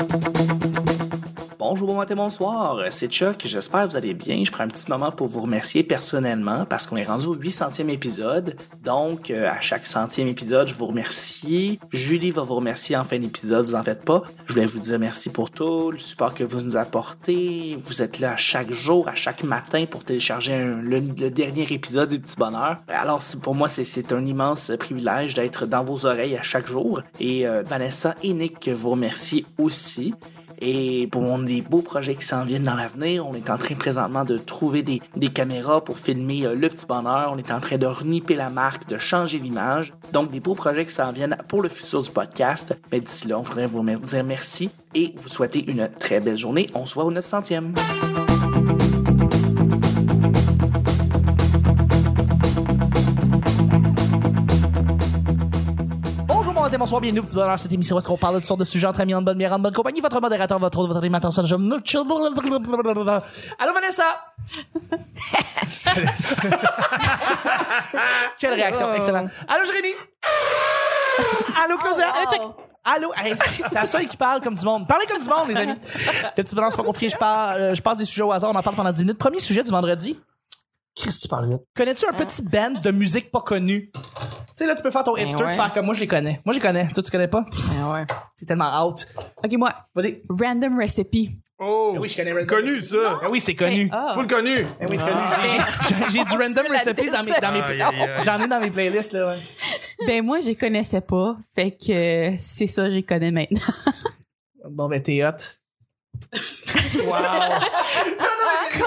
Thank you. Bonjour, bon matin, bonsoir. C'est Chuck. J'espère que vous allez bien. Je prends un petit moment pour vous remercier personnellement parce qu'on est rendu au 800e épisode. Donc, euh, à chaque centième épisode, je vous remercie. Julie va vous remercier en fin d'épisode, vous en faites pas. Je voulais vous dire merci pour tout, le support que vous nous apportez. Vous êtes là chaque jour, à chaque matin pour télécharger le, dernier épisode du Petit Bonheur. Alors, pour moi, c'est- c'est un immense privilège d'être dans vos oreilles à chaque jour. Et euh, Vanessa et Nick vous remercie aussi. Et pour des beaux projets qui s'en viennent dans l'avenir, on est en train présentement de trouver des, caméras pour filmer euh, le petit bonheur. On est en train de reniper la marque, de changer l'image. Donc des beaux projets qui s'en viennent pour le futur du podcast. Mais d'ici là, on voudrait vous dire merci et vous souhaiter une très belle journée. On se voit au 900e. Matin, bonsoir, bienvenue au Petit Bonheur, cette émission où est-ce qu'on parle de toutes sortes de sujets entre amis, en bonne bière, en bonne compagnie. Votre modérateur, votre autre, votre animateur, je me chill. Allô, Vanessa? Quelle réaction, excellent. Allô, Jérémy? Allô, Claudia? Allô, check. Allô, Hey, c'est la seule qui parle comme du monde. Parlez comme du monde, les amis. Le petit bonheur, c'est pas compliqué. Je, parle, euh, je passe des sujets au hasard, on en parle pendant 10 minutes. Premier sujet du vendredi. Qu'est-ce que tu parles vite? Connais-tu un petit band de musique pas connu? Tu sais, là, tu peux faire ton hipster, ouais. faire comme moi, je les connais. Moi, je les connais. Toi, tu connais pas? Ah ouais. C'est tellement out. Ok, moi, Vas-y. random recipe. Oh! oui, je connais C'est connu, ça! Ah oui, c'est connu. Ah. Full connu! Ah oui, c'est connu. J'ai- J'ai j'ai du random recipe dans mes, dans mes, j'en ai dans mes playlists, là, ouais. Ben moi, je les connaissais pas, fait que c'est ça, je les connais maintenant. Bon, ben, t'es hot. wow. c'est C'est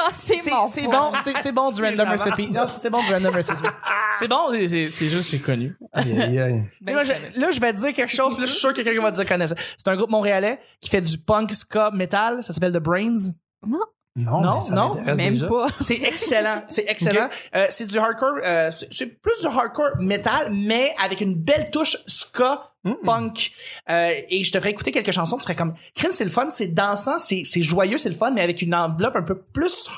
c'est bon, c'est c'est bon du random recipe. Non, c'est bon du random recipe. C'est bon, c'est- c'est c'est juste, c'est connu. Aïe, aïe, aïe. Tu sais, là, je, là, je vais te dire quelque chose, puis là, je suis sûr que quelqu'un va te dire connaît ça. C'est un groupe montréalais qui fait du punk ska metal, ça s'appelle The Brains. Non, Non, Non, mais ça non, m'intéresse même déjà. pas. C'est excellent, c'est excellent. Euh, c'est du hardcore, euh, c'est- c'est plus du hardcore metal, mais avec une belle touche ska punk. Euh, et je te ferais écouter quelques chansons, tu serais comme, Crime, c'est le fun, c'est dansant, c'est c'est joyeux, c'est le fun, mais avec une enveloppe un peu plus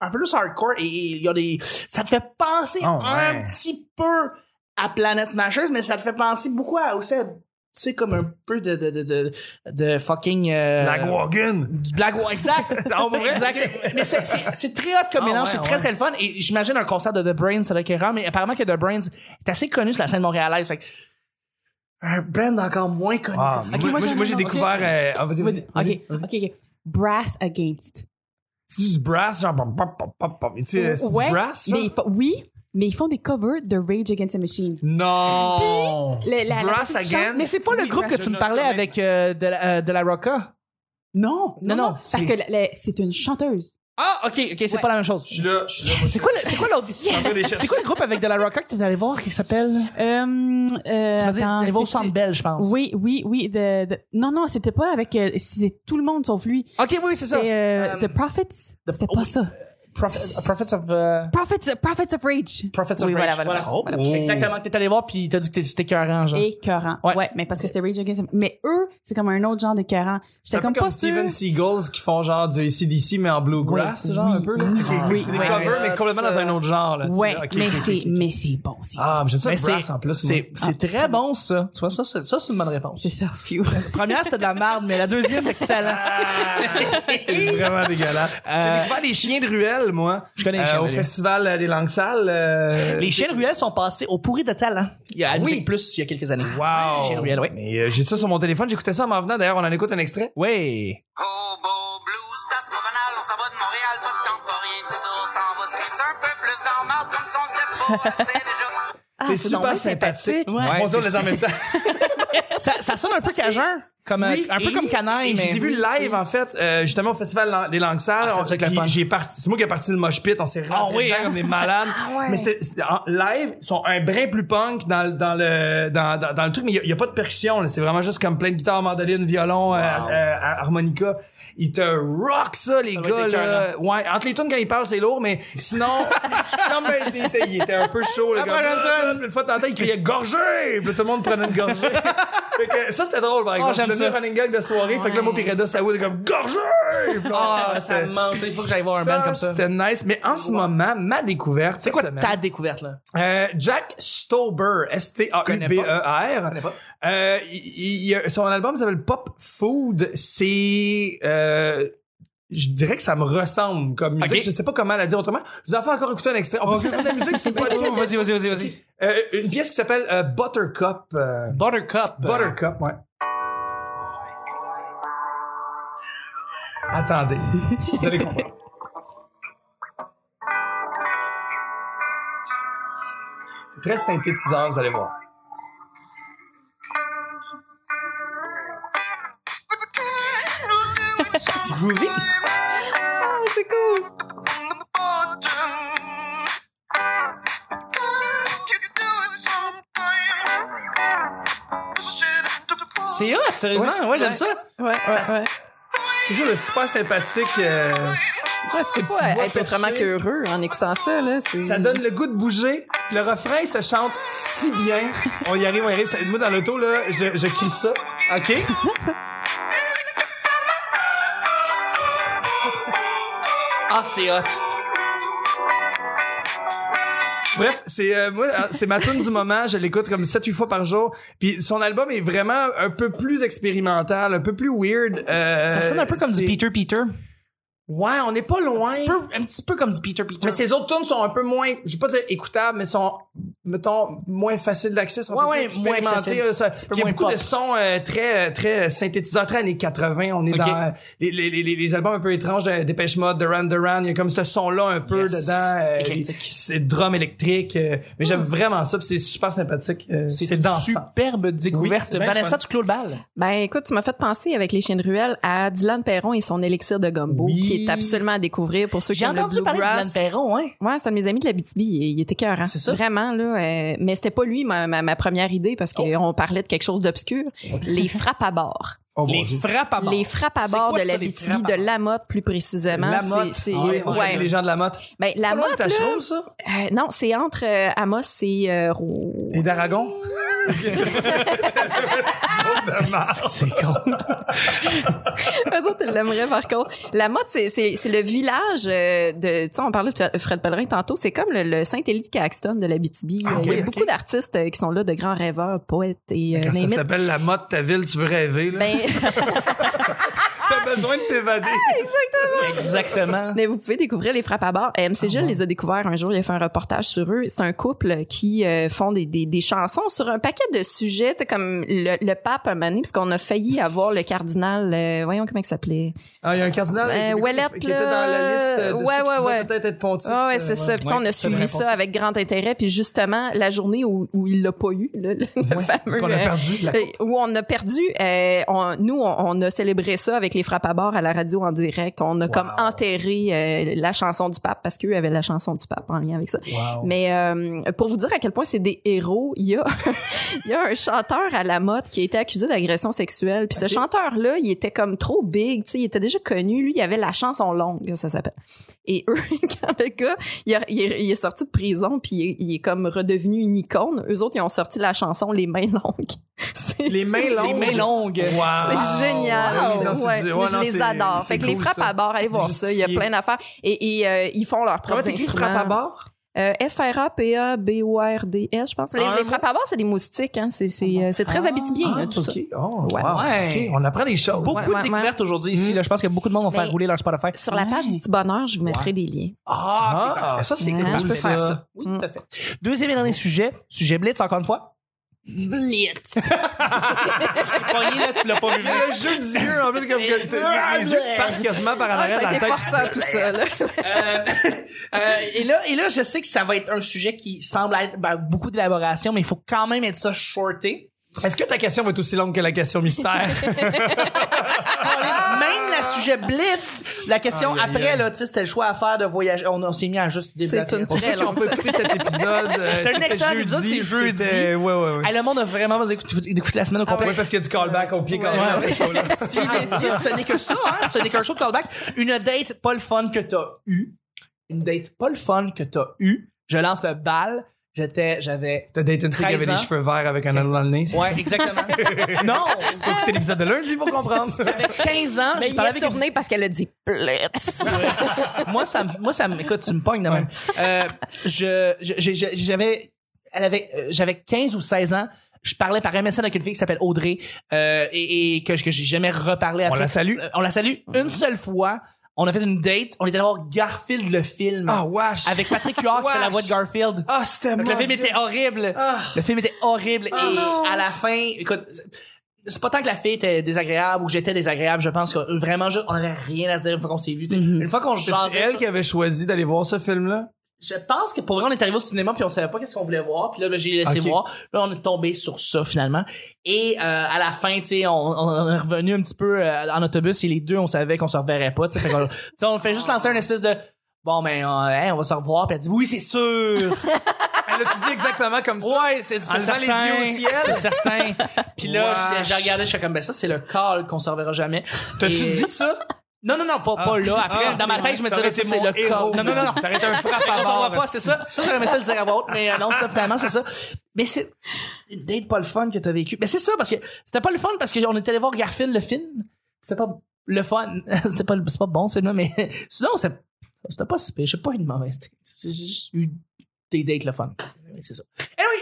un peu plus hardcore et il y a des ça te fait penser Oh, un ouais. petit peu à Planet Smashers mais ça te fait penser beaucoup à aussi à, tu sais comme un peu de de de de, de fucking euh, Lagwagon! du blague exact Non, pour vrai? exact mais c'est c'est très hot comme Ah, mélange ouais, c'est très ouais. très le fun et j'imagine un concert de The Brains ça doit être mais apparemment que The Brains est assez connu sur la scène montréalaise fait que un band encore moins connu Ah, ça. moi, moi, j'ai découvert. euh, ah, vas-y, vas-y. Ok, vas-y. ok, ok. Brass Against. C'est du brass, genre. pop, pop, pop, pop, pop. Tu sais, C'est ouais, du brass, genre? mais oui, mais ils font des covers de Rage Against the Machine. Non! Le- la- la Brass chante- Again? mais c'est pas le groupe que tu me parlais avec euh, de, la, euh, de la Rocca Non, Non, non, parce que c'est une chanteuse. Ah ok ok c'est Ouais. pas la même chose Je suis là, je suis là. c'est quoi le- c'est quoi l'autre c'est quoi le groupe avec de la Rocca que t'es allé voir qui s'appelle? Euh, euh, tu m'as dit attends, c'est- Centre Bell je pense Oui, oui, oui. De, de- Non, non, c'était pas avec. euh, c'est tout le monde sauf lui. ok oui c'est ça C'est euh, Euh, The Prophets? C'était pas oui. ça. Prophet- Prophets of euh, Prophets, Prophets of Rage. Prophets of Oui, Rage. voilà, voilà, Oh. Exactement, t'es allé voir puis t'as dit que c'était écœurant, genre. Écœurant. Ouais. Ouais. mais parce que c'était Rage Against. Mais eux, c'est comme un autre genre d'écœurant. C'est J'étais un peu comme comme pas sûr. Steven Seagulls qui font genre du ACDC mais en bluegrass, Oui, genre oui, un peu là. oui, Ok, oui, c'est des oui. covers mais complètement dans un autre genre là. tu sais, Ouais, ok, mais ok, ok, c'est, mais c'est bon, c'est, Ah, mais j'aime ça Mais le c'est brass en plus. moi. c'est c'est très bon ça. Tu vois ça c'est ça c'est une bonne réponse. c'est ça, phew. La première c'était de la merde mais la deuxième c'est excellent. Ah, c'est vraiment dégueulasse. J'ai découvert les chiens de ruelle, moi. Je connais les Euh, chiens Au festival euh, des langues sales. euh, Les chiens de ruelle sont passés au pourri de talent. Il y a à Oui. Musique Plus il y a quelques années. Wow. Les chiens de ruelle, oui. Mais euh, j'ai ça sur mon téléphone, j'écoutais ça en m'en venant. D'ailleurs, on en écoute un extrait. Oui. Hobo Blues, c'est assez pas banal, on s'en va de Montréal, pas de temps pour rien de ça. On s'en va se crisser un peu plus dans le marde comme son dépôt, c'est déjà. Ah, c'est super sympathique. sympathique. Ouais. on dit on les en même temps. Ça, ça sonne un peu cajun, comme euh, Oui, un peu comme canaille. J'ai vu live en fait, euh, justement au festival des langues sales. Ah, On- le c'est moi qui ai parti le mosh pit. On s'est rentré oui, dedans hein? comme des malades. Mais c'était en live, ils sont un brin plus punk dans le dans le dans, dans, dans le truc, mais il y a- il y, a pas de percussion. là. C'est vraiment juste comme plein de guitares, mandoline, violon, euh, euh, harmonica. Ils te rock ça, les Ça gars, là. Ouais, entre les tunes quand ils parlent, c'est lourd, mais sinon, non, mais il était, il était un peu chaud, le gars. Une fois, t'entends, il criait! Puis là, tout le monde prenait une gorgée. fait que ça, c'était drôle, par exemple. j'aime C'est devenu ça. un running gag de soirée. Fait que là, moi, Saoud, est comme Ah, ça me manque. Il faut que j'aille voir un ça, band comme ça. C'était nice. Mais en ce moment, ma découverte. C'est quoi cette ta semaine- découverte, là? Euh, Jack Stauber, S-T-A-U-B-E-R. Euh, il- il- son album s'appelle Pop Food. C'est, euh, je dirais que ça me ressemble comme musique. Ok. Je sais pas comment la dire autrement. Je vous en fais encore écouter un extrait. On peut faire de la musique sur podcast? Vas-y, vas-y, vas-y, vas-y. Euh, une pièce qui s'appelle euh, Buttercup. euh, Buttercup. Buttercup, ouais. Attendez. Vous allez comprendre. C'est très synthétiseur, vous allez voir. C'est groovy. c'est cool. C'est hot, sérieusement. Ouais, j'aime ça. Ouais, ouais, ouais. Quelque chose de super sympathique. euh, Ouais, tu peux pas être torchée. autrement qu'heureux en écoutant ça, là. ça donne le goût de bouger. Le refrain, il se chante si bien. On y arrive, on y arrive. Ça- Moi, dans l'auto, là, je, je crie ça. OK? Ah, c'est hot. Bref, c'est euh, moi, euh, c'est ma tune du moment. Je l'écoute comme 7-8 fois par jour. Puis son album est vraiment un peu plus expérimental, un peu plus weird. euh, Ça sonne un peu comme du Peter Peter. Ouais, on n'est pas loin. Un petit, peu, un petit peu comme du Peter Peter. Mais ses autres tunes sont un peu moins, je vais pas dire écoutables, mais sont, mettons, moins faciles d'accès. sont Ouais, ouais, moins accessibles. euh, ça- Il y a beaucoup pop. de sons euh, très, euh, très synthétiseurs, très années 80. On est dans euh, les, les, les, les albums un peu étranges de Dépêche Mode, Duran Duran. Il y a comme ce son-là un peu Yes. dedans. euh, C'est drum électrique. euh, mais j'aime vraiment ça, c'est super sympathique. euh, c'est une dansant. superbe découverte. Oui, Vanessa, fun. tu clôt le bal? Ben écoute, tu m'as fait penser avec les chiens de ruelle à Dylan Perron et son élixir de gumbo, Oui. qui est absolument à découvrir pour ceux qui J'ai aiment le entendu parler de. Dylan Perron, hein. Ouais, c'est un de mes amis de la BTB, il, il était cœur, C'est ça. Vraiment là, euh, mais c'était pas lui ma, ma, ma première idée parce Oh. qu'on parlait de quelque chose d'obscur. Les frappes à bord. Oh, Les frappes à bord. Les frappes à bord de la BTB, de la motte plus précisément. La motte. C'est, c'est- Ah oui, on ouais. les gens de la motte. Ben, la Pas loin de motte, là, Tachereau, ça? euh, non, c'est entre euh, Amos et euh, Et d'Aragon? C'est con. Eux autres, ils l'aimeraient par contre. La motte, c'est, c'est, c'est le village euh, de... Tu sais, on parlait de Fred Pellerin tantôt. C'est comme le, le Saint-Élie de Caxton de la BTB. Ah, Il y a beaucoup d'artistes euh, qui sont là, de grands rêveurs, poètes et euh, Quand ça s'appelle la motte, ta ville, tu veux rêver, là? Ben, besoin de t'évader. Exactement. mais vous pouvez découvrir les frappes à bord. Euh, MC Gilles les a découverts un jour. Il a fait un reportage sur eux. C'est un couple qui euh, font des, des, des chansons sur un paquet de sujets, tu sais, comme le, le pape un moment donné, parce qu'on a failli avoir le cardinal... euh, voyons comment il s'appelait. Ah, il y a un cardinal Euh, qui- était dans la liste de là. Ouais, ceux ouais, ouais. peut-être être pontife. Ah ouais, Euh, c'est ça. Puis ça, on a suivi ça avec grand intérêt. Puis justement, la journée où, où il l'a pas eu, le, le fameux... Qu'on a perdu. la- où on a perdu, euh, on- nous, on, on a célébré ça avec les frappes à bord à la radio en direct. On a comme enterré euh, la chanson du pape parce qu'eux avaient la chanson du pape en lien avec ça. Wow. Mais euh, pour vous dire à quel point c'est des héros, il y a il y a un chanteur à la mode qui a été accusé d'agression sexuelle. Puis ce chanteur-là, il était comme trop big, tu sais, il était déjà connu. Lui, il avait la chanson longue, ça s'appelle. Et eux, quand le gars, il, a- il est, il est sorti de prison, puis il est, il est comme redevenu une icône. Eux autres, ils ont sorti la chanson Les mains longues. Les mains longues. Les mains longues. Wow. c'est génial. Wow. Ouais, je non, les adore. Fait que les frappes ça. à bord, allez voir ça. Il y a plein d'affaires. Et, et euh, ils font leurs Comment propres t'écris instruments. frappe à bord? Euh, F-R-A-P-A-B-O-R-D-S, je pense. Les, Ah. les frappes à bord, c'est des moustiques. Hein. C'est, c'est, euh, c'est très habitibien, Ah, ça. ok. Oh, Ouais. wow. Ouais. Ok, on apprend des choses. Beaucoup Ouais, de ouais, découvertes aujourd'hui ici. Là. Je pense que beaucoup de monde vont faire rouler leur Spotify. Sur la page du petit bonheur, je vous mettrai des liens. Ah, Ah, ça c'est Ouais, cool. je peux faire ça. Oui, tout à fait. Deuxième et dernier sujet, sujet Blitz encore une fois. Blitz. Je t'ai pogné là, tu l'as pas vu. Le jeu d'yeux, en plus, comme que t'as- les yeux partent quasiment par en Ah, arrière de ça a la tête. forçant, tout ça. Là. Euh, euh, et là, et là, je sais que ça va être un sujet qui semble être ben, beaucoup d'élaboration, mais il faut quand même être ça shorté. Est-ce que ta question va être aussi longue que la question mystère? La sujet Blitz, la question après, là, tu sais, c'était le choix à faire de voyager. On, on s'est mis à juste débattre. une Pour Très ceux qui ont long, pas ça. écouté cet épisode, euh, C'est un excellent épisode, c'est jeudi. Ouais, ouais, ouais. Hey, le monde a vraiment besoin d'écouter la semaine au complet. Ouais, parce qu'il y a du callback au pied quand même. ce n'est que ça, hein? Ce n'est qu'un show de callback. Une date pas le fun que t'as eu. Une date pas le fun que t'as eu. Je lance le bal. J'étais, j'avais. T'as daté une fille qui avait 13 les ans. cheveux verts avec un anneau dans le nez. Ouais, exactement. non! Faut écouter l'épisode de lundi pour comprendre. J'avais 15 ans, Mais j'ai parlé avec une retourné parce qu'elle a dit Blitz. moi ça me moi ça me écoute tu me pognes de même euh, je je- je- je- j'avais elle avait euh, j'avais 15 ou 16 ans je parlais par MSN avec une fille qui s'appelle Audrey euh, et, et que, je- que j'ai jamais reparlé On après. la salue. Euh, on la salue une seule fois on a fait une date on était allé voir Garfield le film Ah, wesh. avec Patrick Huard qui fait la voix de Garfield Ah, c'était donc, le film était horrible. Ah. Le film était horrible. et à la fin, écoute, c'est- pas tant que la fille était désagréable ou que j'étais désagréable. Je pense que vraiment, juste, on avait rien à se dire une fois qu'on s'est vu. sais. Une fois qu'on C'est elle sur- qui avait choisi d'aller voir ce film-là? Je pense que pour vrai, on est arrivé au cinéma puis on savait pas qu'est-ce qu'on voulait voir. Puis là, ben, j'ai laissé voir. Là, on est tombé sur ça finalement. Et euh, à la fin, tu sais, on, on est revenu un petit peu euh, en autobus et les deux, on savait qu'on se reverrait pas. Tu sais, tu on fait juste lancer une espèce de bon, ben, euh, hein, on va se revoir. Puis elle dit oui, c'est sûr. Elle a dit exactement comme ça? Ouais, c'est les certain. yeux au ciel. C'est certain. Puis là, j'ai regardé, je fais comme ben ça, c'est le call qu'on se reverra jamais. T'as-tu Et- dit ça? Non, non, non, pas, pas là. Après, Ah, dans ma tête, je me disais, ça, c'est le call. Non, non, non. T'aurais été un frappe à On s'en va barre. pas, c'est ça. Ça, j'aurais aimé ça le dire à haute, mais euh, non, ça, finalement, c'est ça. Mais c'est une date pas le fun que t'as vécu. Mais c'est ça, parce que c'était pas le fun parce qu'on était allé voir Garfield, le film. C'était pas le fun. c'est pas, c'est pas bon, c'est là, mais sinon, c'était, c'était pas si pire. J'ai pas eu de mauvaise date. J'ai juste eu des dates le fun. C'est ça.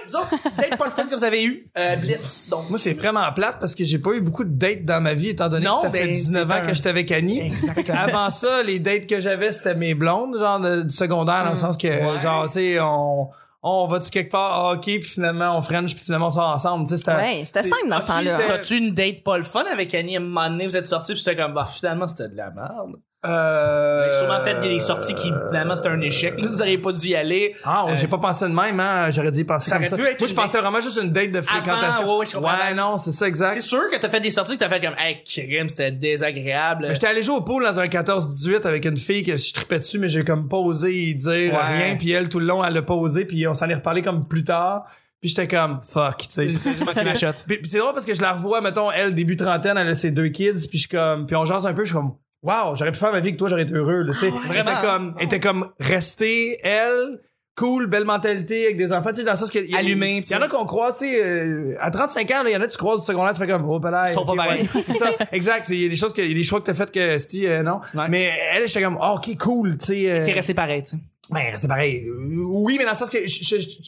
Vous autres, date pas le fun que vous avez eu. Euh, Blitz, donc. Moi, c'est vraiment plate parce que j'ai pas eu beaucoup de dates dans ma vie, étant donné Non, que ça ben, fait 19 t'es ans un- que j'étais avec Annie. Exactement. Avant ça, les dates que j'avais, c'était mes blondes, genre de- du secondaire, dans le sens que, Ouais. genre, tu sais, on, on va-tu quelque part, ah, ok, puis finalement, on french, puis finalement, on sort ensemble, tu sais, c'était... Ouais, c'était c'est- simple dans ce temps-là. c'était- T'as-tu une date pas le fun avec Annie? À un moment donné, vous êtes sortis puis c'était comme, bah, finalement, c'était de la merde. Euh... Avez sûrement fait des sorties qui, finalement, c'était un échec. Là, vous auriez pas dû y aller. Ah, ouais, Euh, j'ai pas pensé de même, hein. J'aurais dit penser Ça comme ça. Moi, je pensais vraiment juste une date de fréquentation. ouais, ouais, comprends. Ouais, non, c'est ça, C'est exact. sûr que t'as fait des sorties que t'as fait comme, hey, crime, c'était désagréable. Mais J'étais allé jouer au pool dans un 14-18 avec une fille que je tripais dessus, mais j'ai comme pas osé y dire Ouais. rien. Puis elle, tout le long, elle a pas osé. Puis on s'en est reparlé comme plus tard. Puis j'étais comme, fuck, tu sais. Shot. Puis, puis c'est drôle parce que je la revois, mettons, elle, début trentaine, elle a ses deux kids. Puis je comme, puis on jase un peu, je suis comme, wow, j'aurais pu faire ma vie avec toi, j'aurais été heureux, là, tu sais. Elle était Vraiment? comme, elle était comme, rester, elle, cool, belle mentalité avec des enfants, tu sais, dans le sens que. il y a- Allumé, Il y en a qu'on croit, tu sais, euh, à 35 ans, il y en a, tu croises du secondaire, tu fais comme, oh, là, Ils sont pas pareils. c'est ça, exact. Il y a des choses que, il y a des choix que t'as fait que, Sti, euh, non. Ouais. Mais elle, j'étais comme, oh, ok, cool, tu sais. euh, T'es resté pareil, tu sais. Ben, c'est pareil. Oui, mais dans le sens que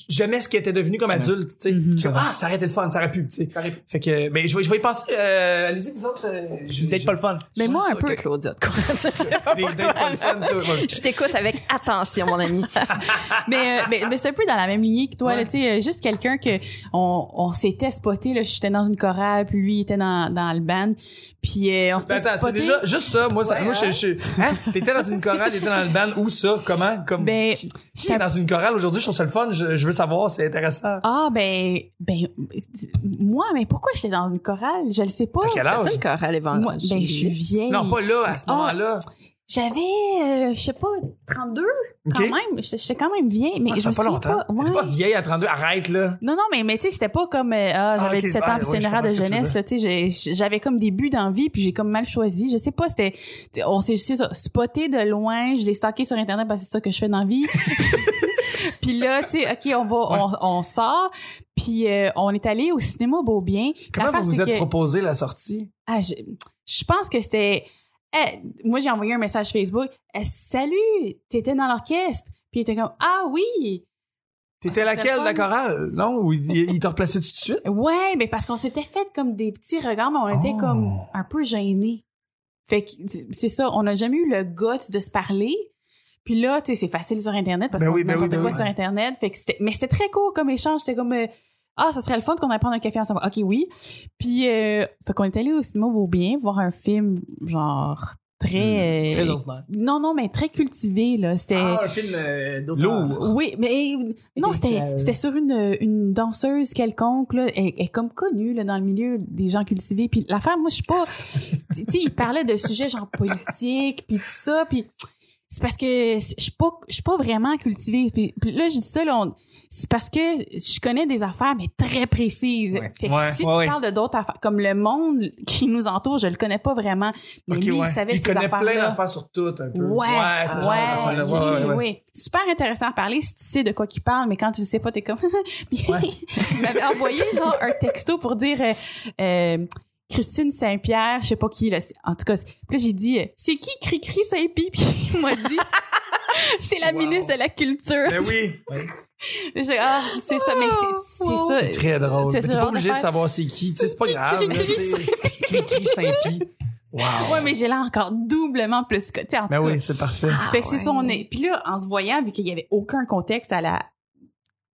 j'aimais ce qui était devenu comme adulte, tu sais. Comme, ah, ça aurait été le fun, ça aurait pu, tu sais. aurait pu. Fait que, mais je vais, je vais y penser, euh, allez-y, vous autres, euh, pas le fun. Mais moi, un peu, Claudia. de quoi? Je pas le fun, t'écoute avec attention, mon ami. mais, euh, mais, mais c'est un peu dans la même lignée que toi, Ouais. là, tu sais, juste quelqu'un que on, on s'était spoté, là, j'étais dans une chorale, puis lui il était dans, dans le band, puis euh, on s'était c'est spoté. déjà, juste ça, moi, ça, Ouais, moi, je, hein? je, hein? T'étais dans une chorale, t'étais dans le band, où ça, comment, comme, Ben, qui, qui est dans une chorale aujourd'hui, je trouve ça le fun, je, je veux savoir, c'est intéressant. Ah ben ben moi mais pourquoi j'étais dans une chorale? Je le sais pas À quel âge? Une chorale moi évangélique. ben je suis vieille Non, pas là, à ce Ah. J'avais euh, je sais pas 32 quand Ok. même j'étais quand même vieille mais Ah, je ça me fait pas souviens longtemps. pas, ouais. T'es pas vieille à 32, arrête, là. Non, non, mais, mais tu sais, c'était pas comme, euh, ah, j'avais Ah, ok, 17 ans, ouais, puis c'est ouais, une je erreur de comprends ce que tu jeunesse, là, tu sais, j'ai- j'avais comme des buts d'envie, puis j'ai comme mal choisi. Je sais pas, c'était, tu sais, on s'est, c'est ça, spoté de loin, je l'ai stalké sur Internet parce que c'est ça que je fais dans la vie. puis là, tu sais, OK, on va, on, on sort, puis euh, on est allé au cinéma Beaubien. Comment L'affaire, vous vous c'est êtes que- proposé la sortie? ah, je, je pense que c'était. Eh, moi, j'ai envoyé un message Facebook. Eh, Salut, t'étais dans l'orchestre. Puis il était comme Ah oui. T'étais Ah, laquelle, la chorale? Non? Ou il, il t'a replacé tout de suite? Ouais, mais parce qu'on s'était fait comme des petits regards, mais on était Oh. comme un peu gênés. Fait que c'est ça, on n'a jamais eu le guts de se parler. Puis là, tu sais, c'est facile sur Internet parce Ben qu'on oui, ben oui, ben quoi oui. sur Internet. Fait que c'était, mais c'était très court comme échange. C'était comme, euh, ah, ça serait le fun qu'on aille prendre un café ensemble. Ok, oui. Puis, euh, fait qu'on est allé au cinéma Beaubien voir un film genre très, euh, Très ordinaire. non, non, mais très cultivé là. C'était Ah, un film euh. Lourd. oui, mais non, c'était Spécial. c'était sur une, une danseuse quelconque là, elle, est comme connue là dans le milieu des gens cultivés. Puis l'affaire, moi, je suis pas, tu sais, il parlait de sujets genre politiques, puis tout ça, puis c'est parce que je suis pas, je suis pas vraiment cultivée. Puis, puis là, je dis ça, là, on- c'est parce que je connais des affaires mais très précises. Ouais. Fait que Ouais, si ouais, tu ouais. parles de d'autres affaires, comme le monde qui nous entoure, je le connais pas vraiment, mais lui ouais. il savait il ces connaît plein d'affaires sur tout un peu. Ouais, c'est ouais, genre oui. Super intéressant à parler si tu sais de quoi qu'il parle, mais quand tu le sais pas, t'es comme. Il m'avait envoyé genre un texto pour dire euh, euh, Christine Saint-Pierre, je sais pas qui là. En tout cas, puis là j'ai dit euh, c'est qui Cricri Saint-Pi Puis il m'a dit c'est la Wow. ministre de la culture. Ben oui. J'ai ah c'est ça, mais c'est c'est ça. C'est très drôle. T'es pas obligé de savoir c'est qui. Tu sais, c'est pas grave. là, Cri-cri Saint-Pi. Wow. Ouais, mais j'ai l'air encore doublement plus que tu sais en tout Ben cas. oui, c'est parfait. Fait que c'est ça, on est. Puis là, en se voyant, vu qu'il y avait aucun contexte à la,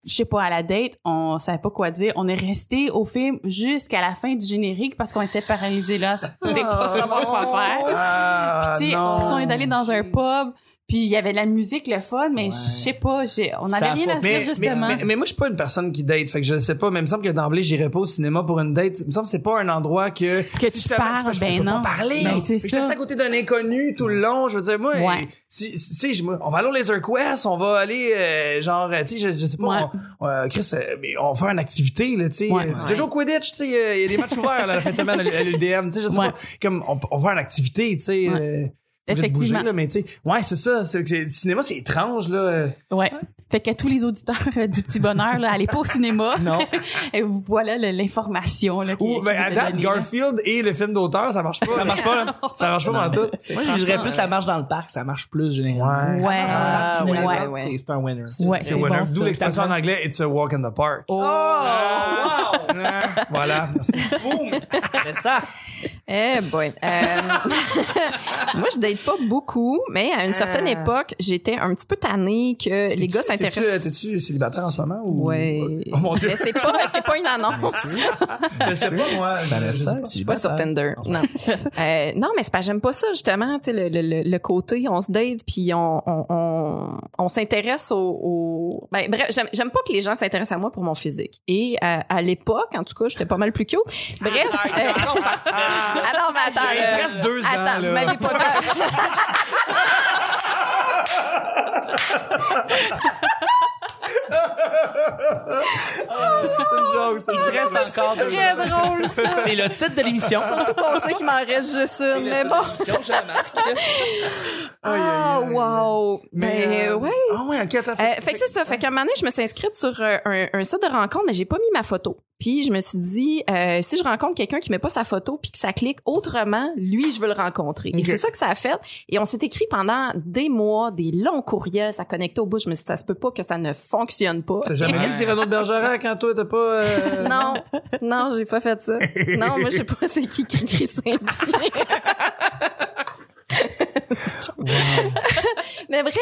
je sais pas, à la date, on savait pas quoi dire. On est resté au film jusqu'à la fin du générique parce qu'on était paralysés là. On était pas savoir quoi faire. Ah, Puis tu sais, non. puis on est allé dans un pub. Puis il y avait de la musique, le fun, mais je sais pas, j'ai, on avait rien à Mais, dire justement. mais, mais moi, je suis pas une personne qui date. Fait que je sais pas. Mais il me semble que d'emblée, j'irais pas au cinéma pour une date. Il me semble que c'est pas un endroit que. Que tu je te- parles, je ben peux non. pas parler. Ben, c'est Fait Je suis à côté d'un inconnu tout le long. Je veux dire, moi, Ouais. si, si, tu on va aller au Laser Quest, on va aller, euh, genre, tu sais, je, je sais pas, Ouais. on, euh, Chris, euh, mais on va faire une activité, là, tu sais. Ouais. Euh, Tu au Quidditch, tu sais, il y a des matchs ouverts, là, la fin de semaine à l'UDM, tu sais, je sais pas. Comme, on, on va faire une activité, tu sais. De bouger, Effectivement. là, mais tu sais, ouais, c'est ça. C'est, que le cinéma, c'est étrange, là. Ouais. Fait qu'à tous les auditeurs euh, du petit bonheur, là, allez pas au cinéma. Non. Et voilà le- l'information, là. qui- Ou, qui ben, à date. Garfield et le film d'auteur, ça marche pas. Ça marche pas, là. Ça marche pas dans tout. Moi, je dirais plus la marche dans le parc, ça marche plus généralement. Ouais. Ouais, Ah, ouais, ouais, ouais. C'est c'est un winner. Ouais, C'est c'est winner. bon, D'où ça. l'expression en anglais, it's a walk in the park. Oh! Ah, voilà. C'est ça. Eh boy. Euh, moi, je date pas beaucoup, mais à une certaine Ah. époque, j'étais un petit peu tannée que les gars T'es-tu- s'intéressent. T'es-tu célibataire en ce moment ou? Ouais. Oh mon dieu. Mais c'est pas, c'est pas une annonce. Je sais pas, moi. Vanessa, Je suis pas sur Tinder. Non. Euh, non, mais c'est pas, j'aime pas ça, justement, tu sais, le, le, le, le côté, on se date, puis on, on, on, on s'intéresse au, au- ben, bref, j'aime, j'aime pas que les gens s'intéressent à moi pour mon physique. Et à, à l'époque, en tout cas, j'étais pas mal plus cute. Bref. euh, alors, mais attends. Il te reste deux ans, Attends, vous m'avez pas joke, c'est Il te reste encore deux Très drôle, ça. C'est le titre de l'émission. Surtout qu'on sait qu'il m'en reste juste une, mais bon. Ah, wow. Mais, Ben, euh, ouais. Ah ouais, ok. Euh, fait que c'est ça. Fait qu'à un moment donné, je me suis inscrite sur euh, un, un site de rencontre, mais j'ai pas mis ma photo. Puis je me suis dit, euh, si je rencontre quelqu'un qui met pas sa photo puis que ça clique autrement, lui, je veux le rencontrer. Et c'est ça que ça a fait. Et on s'est écrit pendant des mois, des longs courriels, ça connectait au bout. Je me suis dit, ça se peut pas que ça ne fonctionne pas. T'as jamais lu Cyrano de Bergerac quand toi t'as pas. euh, Non, non, j'ai pas fait ça. Non, moi, je sais pas c'est qui qui crie Saint-Pierre. Mais bref,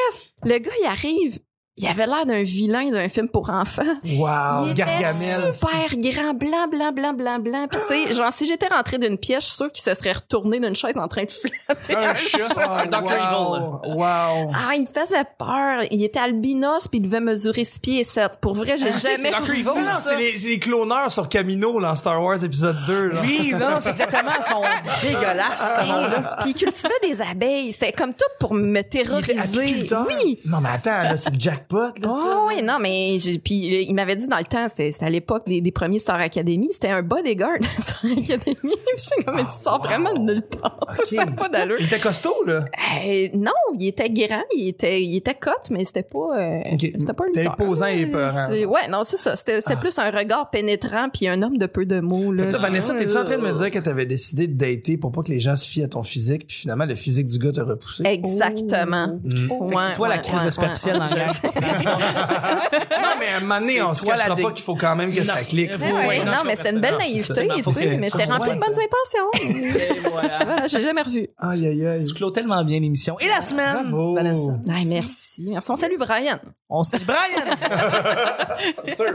le gars, il arrive. Il avait l'air d'un vilain d'un film pour enfants. Wow, il était Gargamel. super grand, blanc, blanc, blanc, blanc, blanc. Puis tu sais, genre si j'étais rentrée d'une pièce, je suis sûre qu'il se serait retourné d'une chaise en train de flatter un, chat. Un Dr. wow. Wow. Ah, il me faisait peur. Il était albinos puis il devait mesurer 6 pieds et 7. Pour vrai, j'ai jamais Dr. Evil, Non, c'est les, c'est les cloneurs sur Camino dans Star Wars épisode 2. Là. Oui, non, c'est exactement. Ils sont dégueulasses, ce monde-là. Puis il cultivait des abeilles. C'était comme tout pour me Il était terroriser. Oui. Non, mais attends, là, c'est le jackpot, là. Oh, là. oui, non, mais puis euh, il m'avait dit dans le temps, c'était à l'époque des, des premiers Star Academy, c'était un bodyguard Star Academy. J'étais comme, mais tu sors vraiment de nulle part. Ça pas d'allure. Il était costaud, là. Euh, non, il était grand, il était, il était cote, mais c'était pas, euh, c'était pas lutteur. imposant et épeurant. C'est- Ouais, non, c'est ça. C'était, c'était plus un regard pénétrant puis un homme de peu de mots, là. Là, Vanessa, t'es-tu en train de me dire que t'avais décidé de dater pour pas que les gens se fient à ton physique, puis finalement, le physique du gars t'a repoussé? Exactement. Mm. Fait que c'est toi la crise ouais, de ouais, Non, mais à un moment donné, on se cachera pas qu'il faut quand même que ça clique. Ouais, Ouais, ouais, Ouais, non, mais c'était une belle naïveté, tu faut sais, mais j'étais faut remplie de bonnes intentions. Et voilà. voilà, j'ai jamais revu. Aïe, aïe, aïe. Tu clôt tellement bien l'émission. Et la semaine, Bravo. Vanessa? Ay, merci. Merci. On salue Brian. On salue Brian. C'est sûr.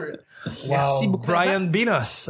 Merci beaucoup. Brian Benos.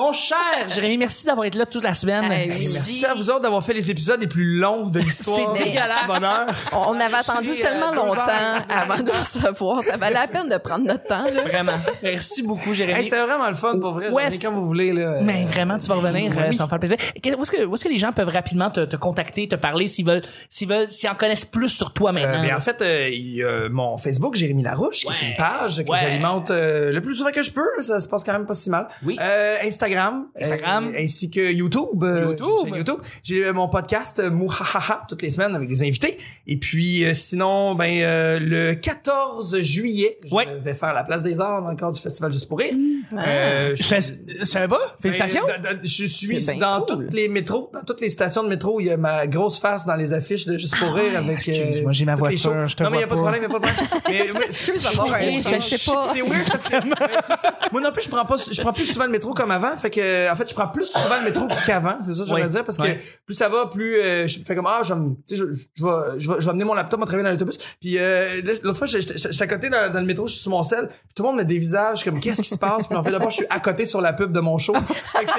Mon cher Jérémy, merci d'avoir été là toute la semaine. Oui. Merci à vous autres d'avoir fait les épisodes les plus longs de l'histoire. C'est dégueulasse. Bonheur. On avait attendu euh, tellement deux longtemps heures. avant de recevoir. Ça valait la peine de prendre notre temps, là. Vraiment. Merci beaucoup, Jérémy. Hey, C'était vraiment le fun pour vrai. Ouais, Venez quand vous voulez. Là. Mais vraiment, tu vas revenir, euh, Oui. ça me fait plaisir. Où est-ce que, où est-ce que les gens peuvent rapidement te, te contacter, te parler s'ils veulent, s'ils veulent, s'ils en connaissent plus sur toi Euh, maintenant? ben, en fait, euh, il y a mon Facebook, Jérémy Larouche, qui est une page que Ouais. j'alimente euh, le plus souvent que je peux. Ça se passe quand même pas si mal. Oui. Euh, Instagram. Instagram. euh, ainsi que YouTube. euh, YouTube. YouTube. J'ai euh, mon podcast euh, Mouhahaha toutes les semaines avec des invités. Et puis, euh, sinon, ben euh, le 14 juillet, je Ouais. vais faire la place des arts dans le cadre du Festival Juste pour rire. Euh, je sais, je savais pas. Félicitations. Ben, je suis dans cool. toutes les métros, dans toutes les stations de métro, il y a ma grosse face dans les affiches de Juste pour rire avec. euh, excuse-moi, j'ai ma voiture, shows. je te Non, mais il y a pas de problème, il y a pas de problème. Mais, mais- Excuse-moi, je- je- sais pas. C'est weird parce que ben, c'est ça. moi non plus, je prends pas, je prends plus souvent le métro comme avant. Fait que, en fait, je prends plus souvent le métro qu'avant. C'est ça, que j'aimerais Ouais. dire, parce que plus ça va, plus euh, je fais comme ah, je, vais je, je vais, je vais, je vais amener mon laptop, me travailler dans l'autobus. Puis euh, l'autre fois, j'étais à côté dans, dans le métro, je suis sur mon sel. Puis tout le monde me dévisage comme qu'est-ce qui se passe? Puis en fait, d'abord, je suis à côté sur la pub de mon show. Fait que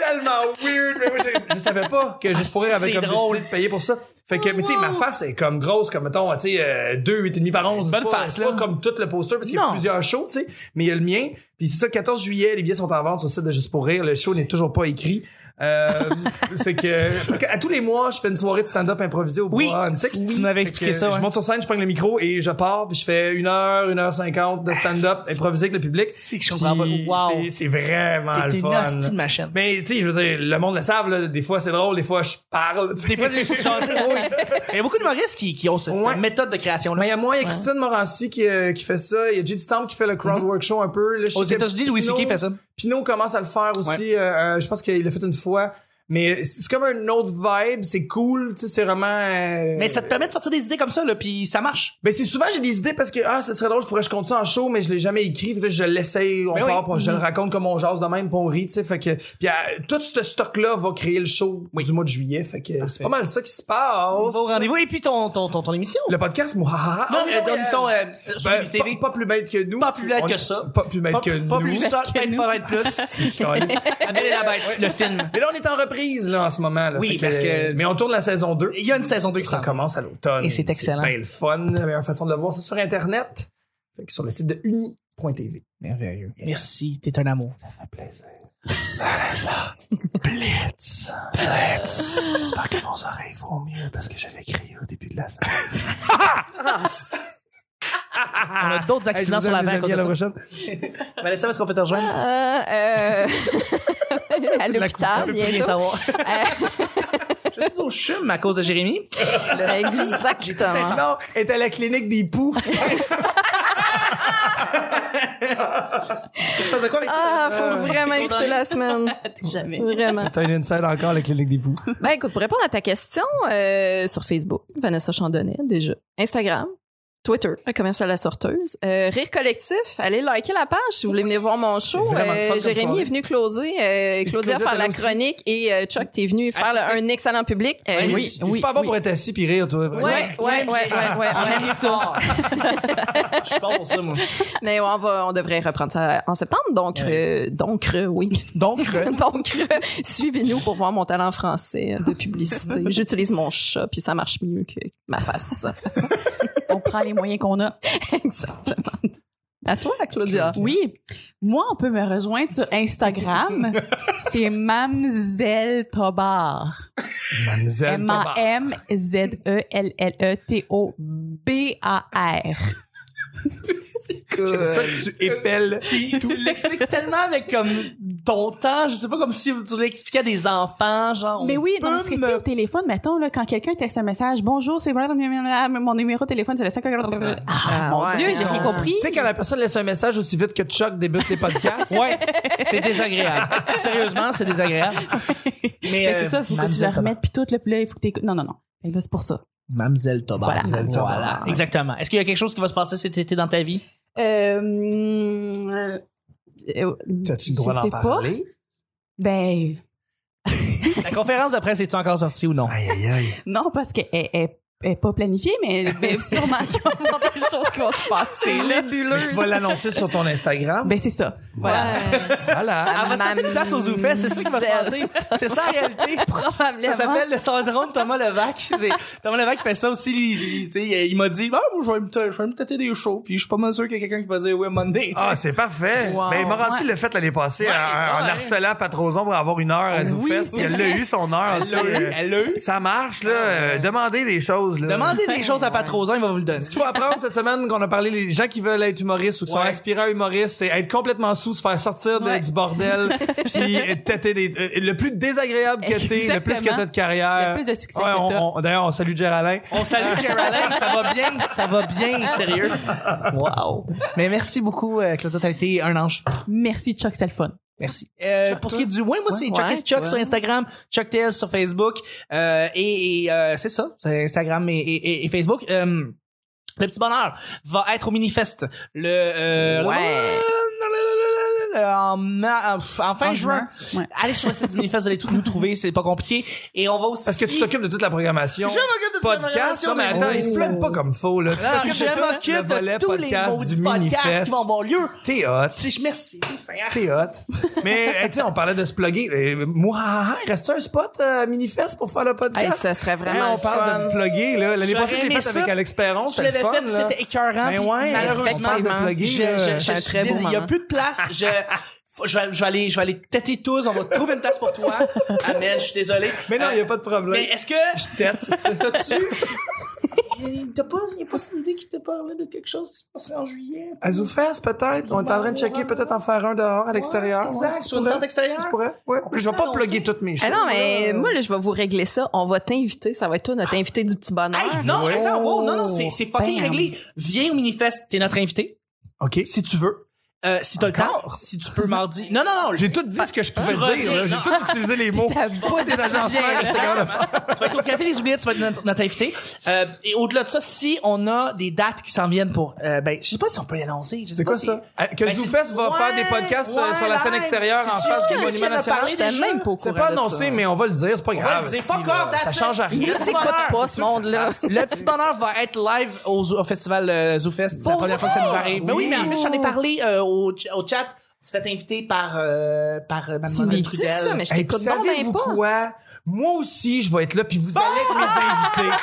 tellement weird. Mais moi, je, je savais pas que juste pour rire avait comme drôle. décidé de payer pour ça. Fait que, mais tu sais, ma face est comme grosse, comme mettons, tu sais, euh, 2, 8,5 par 11. Bonne face, là. pas comme tout le poster parce qu'il y a Non. plusieurs shows, tu sais. Mais il y a le mien. Puis c'est ça, 14 juillet, les billets sont en vente sur le site de Juste pour rire. Le show n'est toujours pas écrit. Euh, c'est que parce qu'à tous les mois, je fais une soirée de stand-up improvisé au Oui. bois Annecy. Tu m'avais expliqué ça, Je monte sur scène, je prends le micro et je pars, puis je fais une heure, une heure cinquante de stand-up improvisé avec le public. C'est que je Puis comprends pas. Wow. c'est- vraiment le une fun. hostie de machine. Mais tu sais, je veux dire, le monde le savent, là, des fois c'est drôle, des fois je parle. Des fois, j'ai changé, oui. Il y a beaucoup d'humoristes qui, qui ont cette Ouais. méthode de création Mais là. il y a moi, il y a Christine Morancy qui, euh, qui fait ça. Il y a J.D. Stamp qui fait le crowd work show un peu. Là, je Aux États-Unis, Louis C.K. fait ça. Pinot commence à le faire aussi. euh, euh, je pense qu'il l'a fait une fois. Mais c'est comme un autre vibe, c'est cool, tu sais, c'est vraiment... euh, Mais ça te permet de sortir des idées comme ça, là, puis ça marche. Ben c'est souvent j'ai des idées parce que ah ça serait drôle, je pourrais que je compte ça en show mais je l'ai jamais écrit, fait que là, je l'essaye, on Ben part, oui. puis je le raconte comme on jase de même, puis on rit, tu sais, fait que puis euh, tout ce stock là va créer le show Oui. du mois de juillet, fait que c'est pas mal ça qui se passe. Bon rendez-vous. Et puis ton, ton, ton, ton émission. Le podcast Mouhaha. Non, Ah oui, euh, ton émission euh, sur ben, TV. pas, pas plus bête que nous. Pas plus bête que ça. Pas plus bête Pas, que pas nous. plus ça, que peut-être nous. pas être plus. La bête, le film. Mais là on est en reprise là en ce moment là, Oui, parce que- mais on tourne la saison 2. Il y a une saison 2 qui Ça s'en commence à l'automne. Et c'est excellent. C'est le fun. La meilleure façon de le voir, c'est sur Internet. Fait que sur le site de uni.tv. Merveilleux. Merci, t'es un amour. Ça fait plaisir. Vanessa. Blitz. Blitz. J'espère que vos oreilles vont mieux parce que je l'ai crié au début de la semaine. On a d'autres accidents sur la vanne à la prochaine. Vanessa, est-ce qu'on peut te rejoindre? Euh, euh, à l'hôpital, bientôt. Euh, Je suis au chum à cause de Jérémy. Exactement. Non, elle est à la clinique des poux. Tu faisais quoi avec ça? Ah, faut vraiment t'es écouter la semaine. Jamais. Vraiment. C'est un inside encore, la clinique des poux. Ben écoute, pour répondre à ta question, euh, sur Facebook, Vanessa Chandonnet, déjà. Instagram, Twitter, le commercial La Sorteuse. Euh, Rire Collectif, allez liker la page si vous voulez venir voir mon show. Comme Jérémy est venu closer, euh, Claudia faire la aussi? chronique et euh, Chuck, t'es venu faire le- un excellent public. Euh, Oui, oui, c'est super bon oui. pour être assis puis rire, toi. Ouais, ouais, ouais, ouais, ouais, on aime ça. Je suis bon pour ça, moi. Mais on va, on devrait reprendre ça en septembre, donc, euh, donc, euh, oui. Donc, euh, Donc, euh, suivez-nous pour voir mon talent français de publicité. J'utilise mon chat, puis ça marche mieux que ma face. On prend les moyens qu'on a. Exactement. À toi, Claudia. Oui. Moi, on peut me rejoindre sur Instagram. C'est Mamzelle Tobar. Mademoiselle Tobar. M-A-M-Z-E-L-L-E-T-O-B-A-R. J'aime ça que tu épelles. Puis tu l'expliques tellement avec comme ton temps, je sais pas comme si tu l'expliquais à des enfants, genre. Mais oui, que, tu me- au téléphone, mettons, là, quand quelqu'un texte un message, bonjour, c'est mon numéro de téléphone, c'est le 5 Ah, mon ouais, Dieu, j'ai rien compris. Tu sais, quand la personne laisse un message aussi vite que Chuck débute les podcasts. Ouais, c'est désagréable. Sérieusement, c'est désagréable. Mais Mais euh, c'est ça, faut que tu le remettes, puis tout, là, puis là, il faut que t'écoutes. Non, non, non. Et là, c'est pour ça. Mamzelle Tobar. Voilà. Mamzelle Tobar. Voilà, exactement. Est-ce qu'il y a quelque chose qui va se passer cet été dans ta vie? Euh, euh, euh, T'as-tu le droit d'en parler? Ben, La conférence de presse est-tu encore sortie ou non? Aïe, aïe, aïe. non, parce qu'elle est pas planifié, mais, mais sûrement qu'il va y avoir des choses qui vont se passer. Mais tu vas l'annoncer sur ton Instagram? Ben, c'est ça. Voilà. Voilà. Elle va se taper une place aux ZooFest, c'est ça qui va se passer. C'est ça en réalité. Probablement. Ça s'appelle le syndrome de Thomas Levac. C'est- Thomas Levac fait ça aussi, lui. il m'a dit, ah, moi, je vais me tâter des shows. Puis je suis pas mal sûr qu'il y a quelqu'un qui va dire, ouais, Monday. Ah, c'est parfait. Wow. Mais Morancy l'a fait l'année passée Ouais, en, harcelant Patroson pour avoir une heure à ZooFest. Puis elle l'a eu son heure. Elle tu l'a sais. eu, elle l'a eu. Ça marche, là. Euh, demandez des choses, là. Demandez des choses à Patroson, il va vous le donner. Ce qu'il faut apprendre cette semaine qu'on a parlé, les gens qui veulent être humoristes ou qui sont aspirants humoristes, c'est être complètement sous, se faire sortir de- Ouais. du bordel, puis têter des, euh, le plus désagréable que t'es, le plus que t'as de carrière. Le plus de succès Ouais, que on- D'ailleurs, on salue Géraldin. On salue Geraldine, ça va bien, ça va bien, sérieux. Wow. Mais merci beaucoup, euh, Claudia, t'as été un ange. Merci, Chuck, c'est le fun. Merci. Euh, pour ce qui est du ouais, moi c'est Chuck ouais, is Chuck sur Instagram, Chuck Tales sur Facebook, euh, et, et, euh, c'est ça, c'est Instagram et, et, et Facebook. Euh, le petit bonheur va être au Minifest le euh, Ouais. En, ma- en fin En juin. juin, ouais. Allez sur le site du Minifest, vous allez tout nous trouver, c'est pas compliqué. Et on va aussi. Parce que tu t'occupes de toute la programmation. Je m'occupe de toute la podcast. programmation, Non, mais mais- attends, ils se plaignent pas comme faux, là. Tu t'occupes je de tout le volet de tous les podcast du podcasts Minifest. qui vont avoir lieu. T'es hot. Si je merci. T'es hot. Mais, hey, tu sais, on parlait de se plugger. Euh, Moi, il reste un spot euh, Minifest pour faire le podcast. Hey, ça serait vraiment Hey, on le parle fun. de me plugger, là. L'année passée, je l'ai fait ça. avec Alex Perron. Le l'avais fait, c'était écœurant. Ben puis ouais, malheureusement, on parle de plugger, je, là. je, je, C'est un je suis très beau désolé, il y a plus de place. Je, faut- je, vais, je vais aller, je vais aller têter tous. On va trouver une place pour toi. Amen. Je suis désolé. Mais non, Euh, il n'y a pas de problème. Mais est-ce que je tête T'as-tu T'as pas, y a pas une idée qui t'a parlé de quelque chose qui se passerait en juillet? À ZooFest, peut-être. On est en train de checker peut-être en faire un dehors, à l'extérieur. exact, Ouais, ça se sur une pourrait. tente extérieure? Ça se pourrait. Ouais. Je vais pas plugger toutes mes choses. Ah non, mais moi, là, je vais vous régler ça. On va t'inviter. Ça va être toi, notre invité du petit bonheur. Hey, non, attends, wow, non, non, c'est, c'est fucking Bam. réglé. Viens au Minifest, t'es notre invité, OK. si tu veux. Euh, si t'as le temps, si tu peux mardi. Non, non, non. J'ai tout dit ce que je pouvais dire. là. J'ai tout utilisé les mots. T'as pas des j'étais capable de faire. tu vas être au Café des Oubliettes, tu vas être notre, notre invité. Euh, et au-delà de ça, si on a des dates qui s'en viennent pour... Euh, ben, je sais pas si on peut les annoncer. Je sais C'est pas quoi si- ça? Euh, Que Ben, ZooFest c'est- va Ouais, faire des podcasts euh, ouais, sur la scène live. extérieure en C'est-tu face du Monument qui en a National? parlé J'étais déjà? même pas au courant C'est pas de annoncé, ça. mais on va le dire. C'est pas grave. le dire. si, Fuck là, off, that's Ça it. change à rien. Il s'écoute pas, ce monde-là? Le petit bonheur va être live au, Zoo- au festival euh, ZooFest. C'est la Pour première fois que ça nous arrive. Ben oui, Oui. mais en fait, j'en ai parlé euh, au, ch- au chat. Tu te fait inviter par, euh, par euh, Mademoiselle Trudel. ça, mais je Hey, t'écoute bien savez-vous pas. quoi? Moi aussi, je vais être là, puis vous allez être mes invités.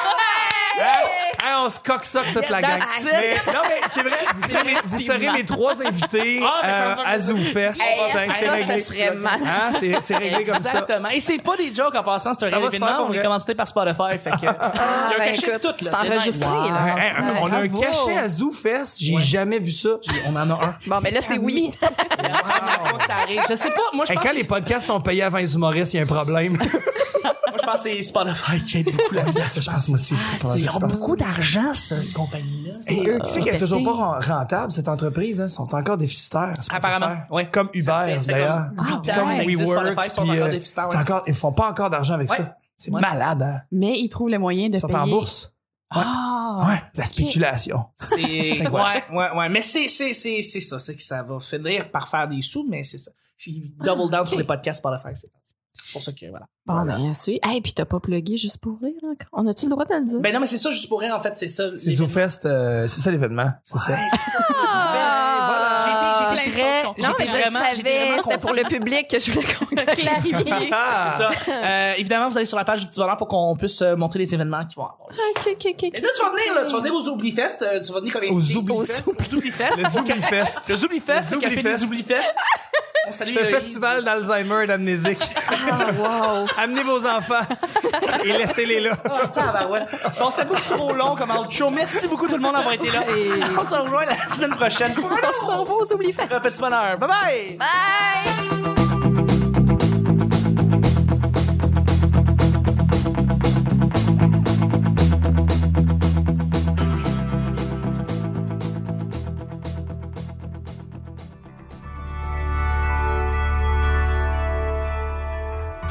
Hein? On se coque ça toute la gang. Mais, non, mais c'est vrai, vous serez, mes, vous serez mes trois invités Ah, mais ça euh, à ZooFest. Hey, c'est ça, réglé. ça serait mal. Hein, c'est, réglé comme ça. Exactement. Et c'est pas des jokes en passant, c'est un événement. On est commandité par Spotify. Fait que, il y a un ben, cachet tout, c'est enregistré, Wow. là. Hey, on a un cachet à ZooFest, j'ai jamais vu ça. On en a un. Bon, mais là, c'est oui. C'est la première fois que ça arrive. Je sais pas. Moi, je pense, quand les podcasts sont payés à 20 humoristes, il y a un problème. pense que c'est Spotify qui aide beaucoup la musique. ça, je pense aussi. Ils ont beaucoup d'argent, ça, cette compagnie-là. Et eux, tu sais qu'elle est toujours pas ren- rentable, cette entreprise, hein, sont encore déficitaires. Apparemment, faire. ouais. Comme Ça Uber, ça d'ailleurs. comme ça existe, WeWork, Spotify sont encore euh, déficitaires, ouais. ils font pas encore d'argent avec Ouais. ça. C'est Ouais. malade, hein. Mais ils trouvent le moyen de Ils sont payer. en bourse. Ah! Ouais, la spéculation. C'est, ouais, ouais, ouais. Mais c'est, c'est, c'est, c'est ça. C'est que ça va finir par faire des sous, mais c'est ça. Double down sur les podcasts Spotify, c'est c'est pour ça que, voilà. Bon, ben, suis. Hey, puis t'as pas plugué juste pour rire encore. On a-tu le droit de le dire? Ben non, mais c'est ça, juste pour rire, en fait, c'est ça. C'est ZooFest, euh, c'est ça l'événement. C'est ça. Ouais, c'est ça, c'est Ah! J'ai été, j'ai Plein été de très, choses qu'on Non, mais j'étais je vraiment, j'étais C'était pour le public que je voulais qu'on clarifie. Ah! C'est ça. Euh, évidemment, vous allez sur la page du petit bonheur pour qu'on puisse euh, montrer les événements qui vont avoir. lieu. Ok, ok, ok. Et là, tu vas venir, là, tu vas venir aux Oublifest, tu vas venir comme Aux. Oublifest? Aux Oublifest. Le Zooblifest. Le Zoublifest, Le café des Zoublifest. Oublifest. On salue C'est le festival d'Alzheimer et d'amnésique. Ah, wow. Amenez vos enfants et laissez-les là. Oh, tabarouette. Bon, c'était beaucoup trop long comme outro. Merci beaucoup tout le monde d'avoir été là. On se rejoint la semaine prochaine pour un On s'en va aux oublis faits. autre petit bonheur. Bye bye! Bye!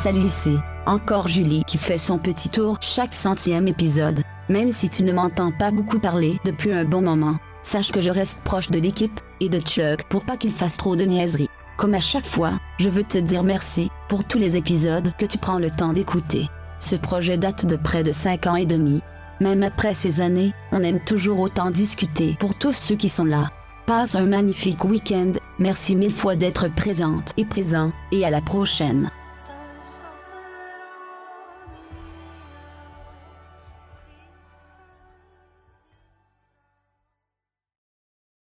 Salut c'est encore Julie qui fait son petit tour chaque centième épisode. Même si tu ne m'entends pas beaucoup parler depuis un bon moment, sache que je reste proche de l'équipe et de Chuck pour pas qu'il fasse trop de niaiseries. Comme à chaque fois, je veux te dire merci pour tous les épisodes que tu prends le temps d'écouter. Ce projet date de près de 5 ans et demi. Même après ces années, on aime toujours autant discuter pour tous ceux qui sont là. Passe un magnifique week-end, merci mille fois d'être présente et présent, et à la prochaine.